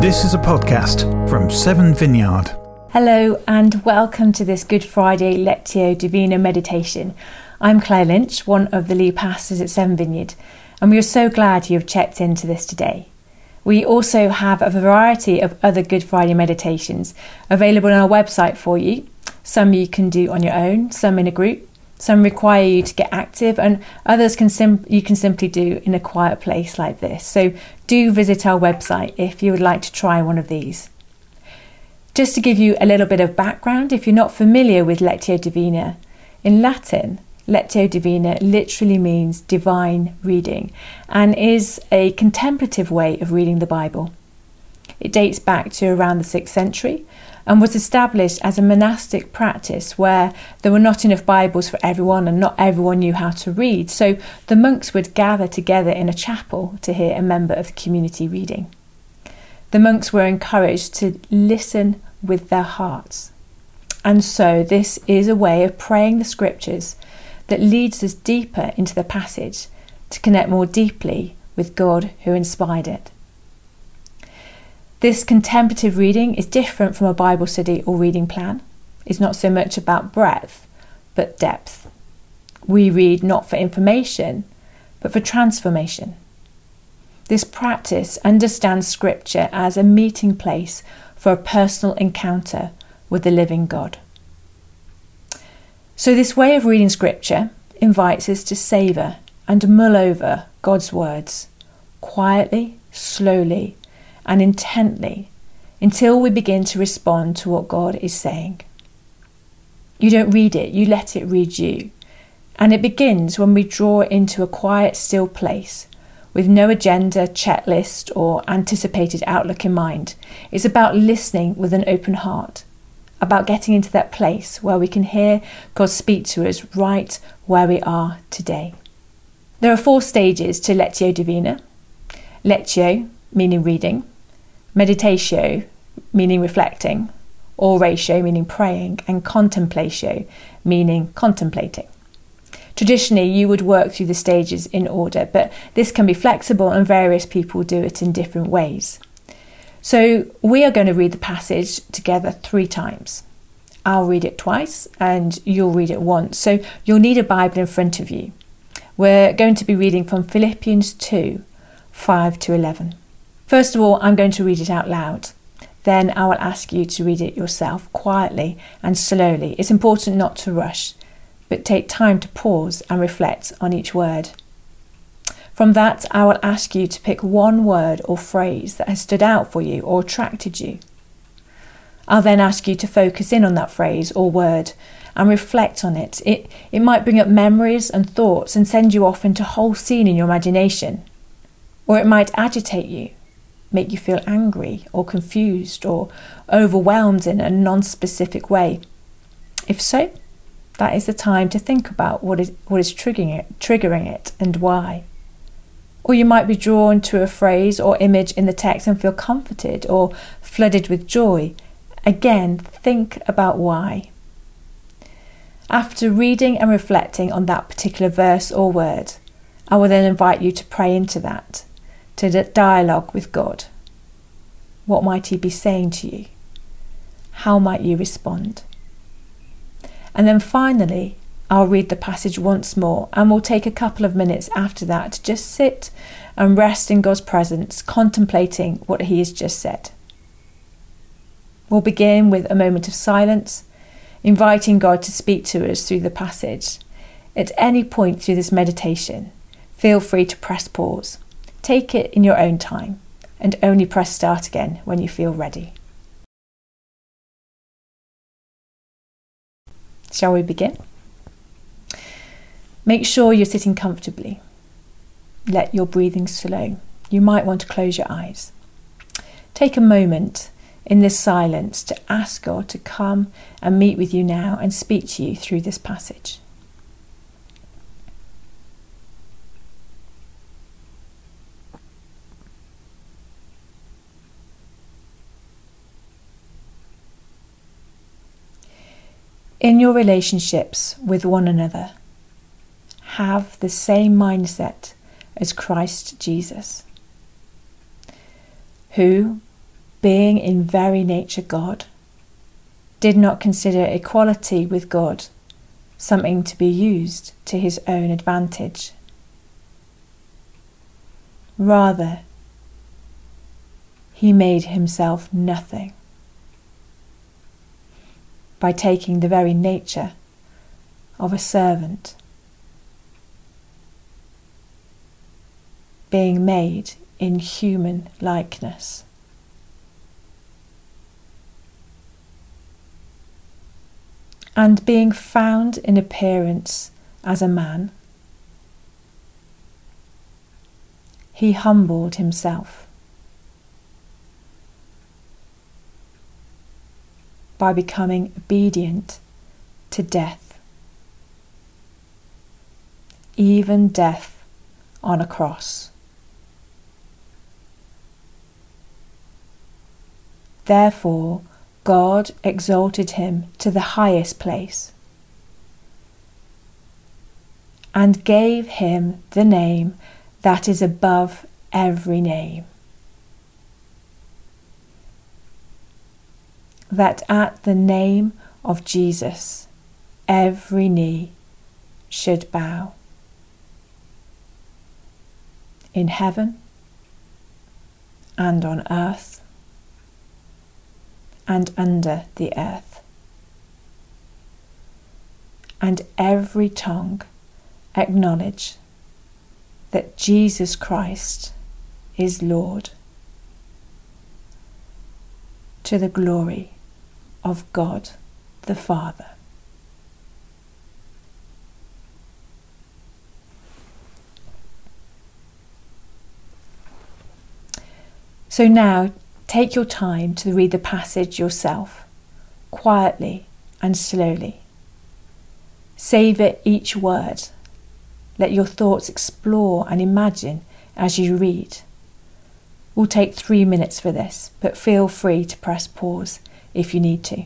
This is a podcast from Seven Vineyard. Hello, and welcome to this Good Friday Lectio Divina meditation. I'm Claire Lynch, one of the lead pastors at Seven Vineyard, and we are so glad you have checked into this today. We also have a variety of other Good Friday meditations available on our website for you. Some you can do on your own, some in a group, some require you to get active, and others can sim- you can simply do in a quiet place like this. So do visit our website if you would like to try one of these. Just to give you a little bit of background, if you're not familiar with Lectio Divina, in Latin, Lectio Divina literally means divine reading and is a contemplative way of reading the Bible. It dates back to around the 6th century and was established as a monastic practice where there were not enough Bibles for everyone and not everyone knew how to read. So the monks would gather together in a chapel to hear a member of the community reading. The monks were encouraged to listen with their hearts. And so this is a way of praying the scriptures that leads us deeper into the passage to connect more deeply with God who inspired it. This contemplative reading is different from a Bible study or reading plan. It's not so much about breadth, but depth. We read not for information, but for transformation. This practice understands Scripture as a meeting place for a personal encounter with the living God. So, this way of reading Scripture invites us to savour and mull over God's words quietly, slowly, and intently until we begin to respond to what God is saying. You don't read it, you let it read you. And it begins when we draw into a quiet, still place with no agenda, checklist, or anticipated outlook in mind. It's about listening with an open heart, about getting into that place where we can hear God speak to us right where we are today. There are four stages to Lectio Divina. Lectio, meaning reading, meditatio, meaning reflecting, oratio, meaning praying, and contemplatio, meaning contemplating. Traditionally, you would work through the stages in order, but this can be flexible and various people do it in different ways. So, we are going to read the passage together three times. I'll read it twice and you'll read it once. So, you'll need a Bible in front of you. We're going to be reading from Philippians 2 5 to 11. First of all, I'm going to read it out loud. Then I will ask you to read it yourself quietly and slowly. It's important not to rush, but take time to pause and reflect on each word. From that, I will ask you to pick one word or phrase that has stood out for you or attracted you. I'll then ask you to focus in on that phrase or word and reflect on it. It, it might bring up memories and thoughts and send you off into a whole scene in your imagination. Or it might agitate you make you feel angry or confused or overwhelmed in a non specific way? If so, that is the time to think about what is, what is triggering it, triggering it and why. Or you might be drawn to a phrase or image in the text and feel comforted or flooded with joy. Again, think about why. After reading and reflecting on that particular verse or word, I will then invite you to pray into that to dialogue with God. What might He be saying to you? How might you respond? And then finally, I'll read the passage once more and we'll take a couple of minutes after that to just sit and rest in God's presence, contemplating what He has just said. We'll begin with a moment of silence, inviting God to speak to us through the passage. At any point through this meditation, feel free to press pause Take it in your own time and only press start again when you feel ready. Shall we begin? Make sure you're sitting comfortably. Let your breathing slow. You might want to close your eyes. Take a moment in this silence to ask God to come and meet with you now and speak to you through this passage. In your relationships with one another, have the same mindset as Christ Jesus, who, being in very nature God, did not consider equality with God something to be used to his own advantage. Rather, he made himself nothing by taking the very nature of a servant, being made in human likeness. And being found in appearance as a man, he humbled himself by becoming obedient to death, even death on a cross. Therefore, God exalted him to the highest place and gave him the name that is above every name. That at the name of Jesus every knee should bow. In heaven and on earth and under the earth. And every tongue acknowledge that Jesus Christ is Lord to the glory of God the Father. So now take your time to read the passage yourself, quietly and slowly. Savour each word. Let your thoughts explore and imagine as you read. We'll take three minutes for this, but feel free to press pause if you need to.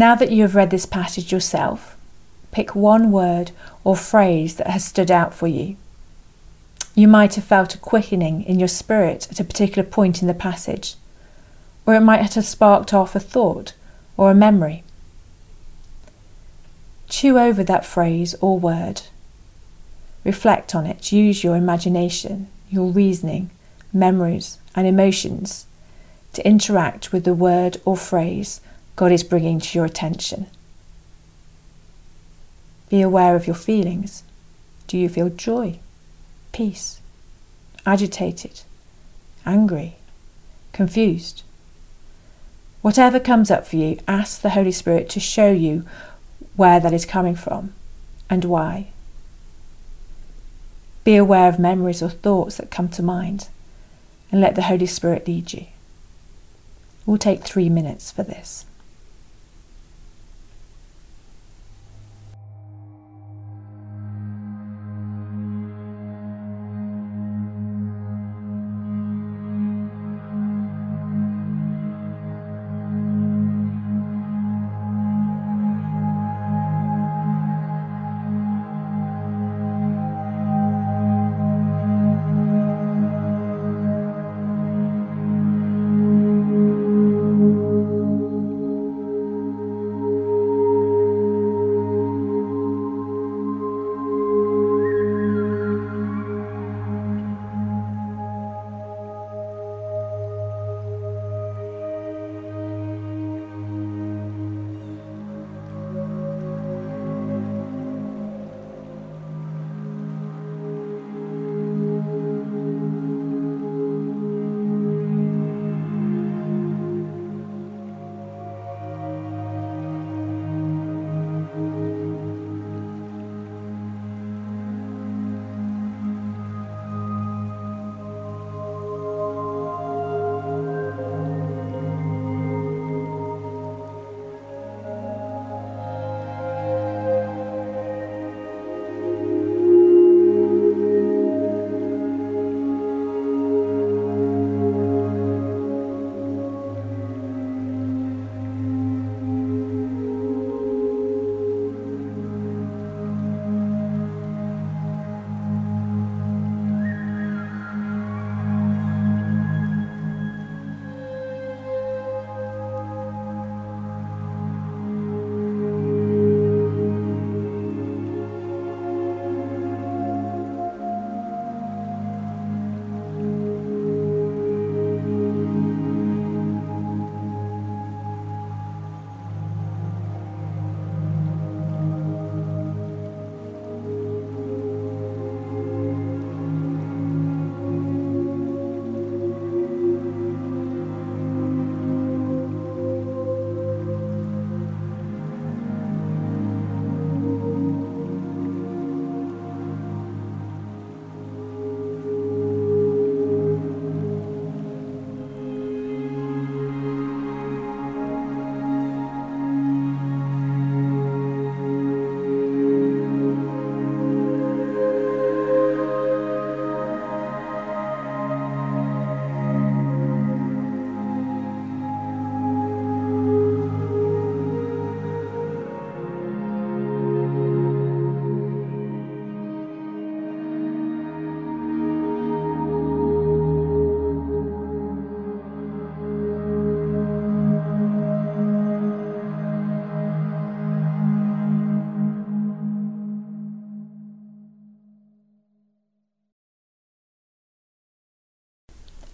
Now that you have read this passage yourself, pick one word or phrase that has stood out for you. You might have felt a quickening in your spirit at a particular point in the passage, or it might have sparked off a thought or a memory. Chew over that phrase or word. Reflect on it. Use your imagination, your reasoning, memories, and emotions to interact with the word or phrase God is bringing to your attention. Be aware of your feelings. Do you feel joy, peace, agitated, angry, confused? Whatever comes up for you, ask the Holy Spirit to show you where that is coming from and why. Be aware of memories or thoughts that come to mind and let the Holy Spirit lead you. We'll take three minutes for this.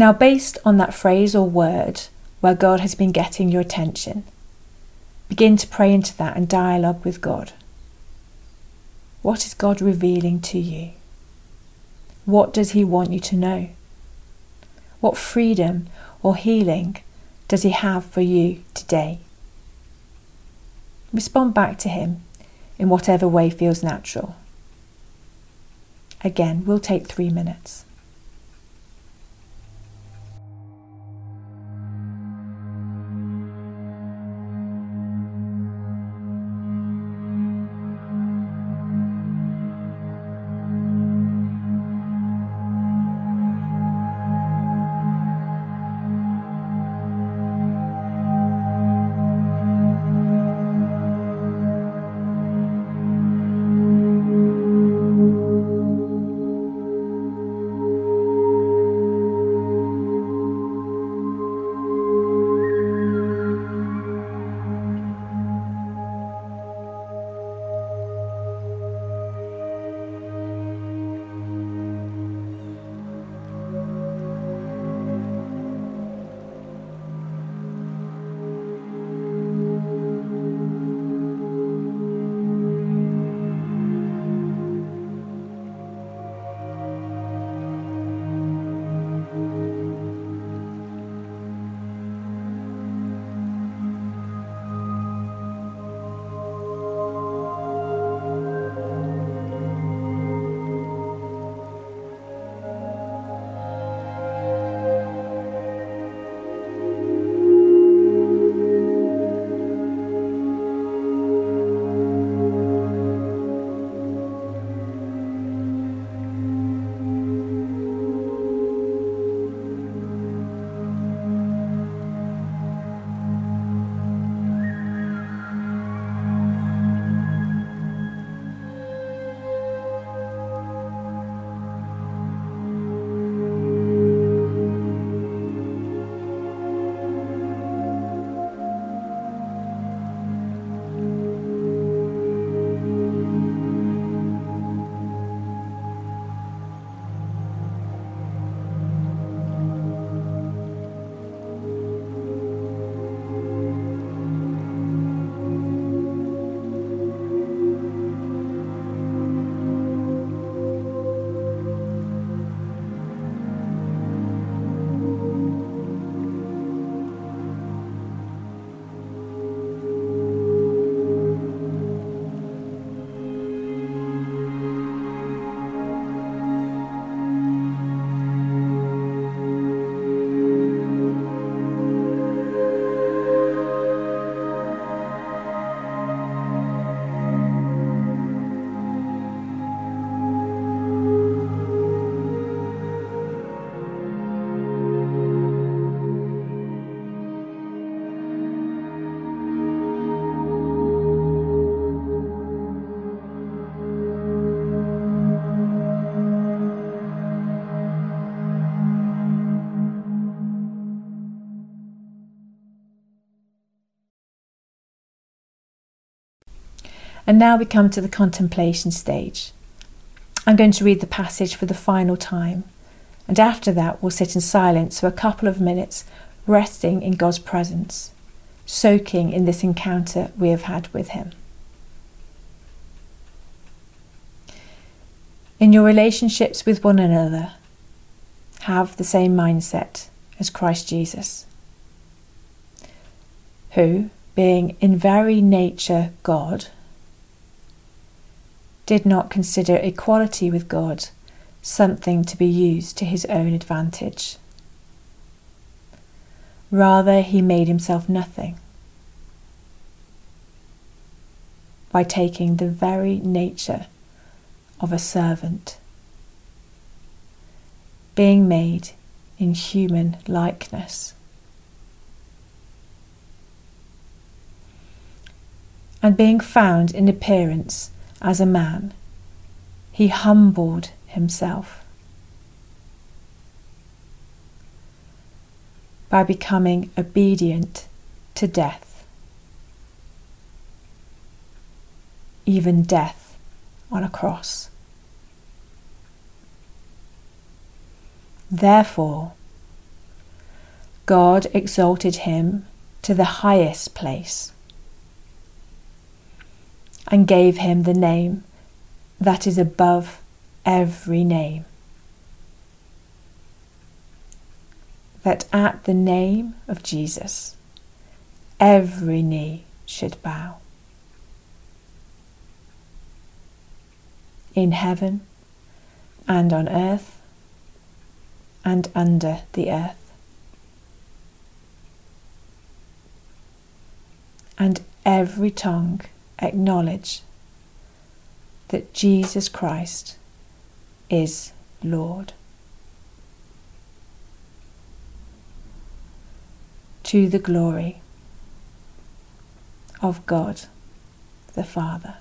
Now, based on that phrase or word where God has been getting your attention, begin to pray into that and dialogue with God. What is God revealing to you? What does He want you to know? What freedom or healing does He have for you today? Respond back to Him in whatever way feels natural. Again, we'll take three minutes. And now we come to the contemplation stage. I'm going to read the passage for the final time, and after that, we'll sit in silence for a couple of minutes, resting in God's presence, soaking in this encounter we have had with Him. In your relationships with one another, have the same mindset as Christ Jesus, who, being in very nature God, did not consider equality with God something to be used to his own advantage. Rather, he made himself nothing by taking the very nature of a servant, being made in human likeness. And being found in appearance as a man, he humbled himself by becoming obedient to death, even death on a cross. Therefore, God exalted him to the highest place and gave him the name that is above every name. That at the name of Jesus, every knee should bow. In heaven and on earth and under the earth. And every tongue acknowledge that Jesus Christ is Lord. To the glory of God the Father.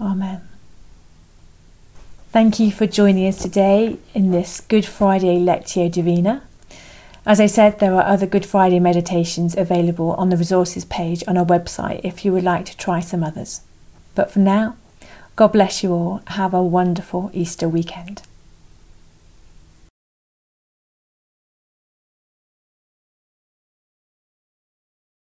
Amen. Thank you for joining us today in this Good Friday Lectio Divina. As I said, there are other Good Friday meditations available on the resources page on our website if you would like to try some others. But for now, God bless you all. Have a wonderful Easter weekend.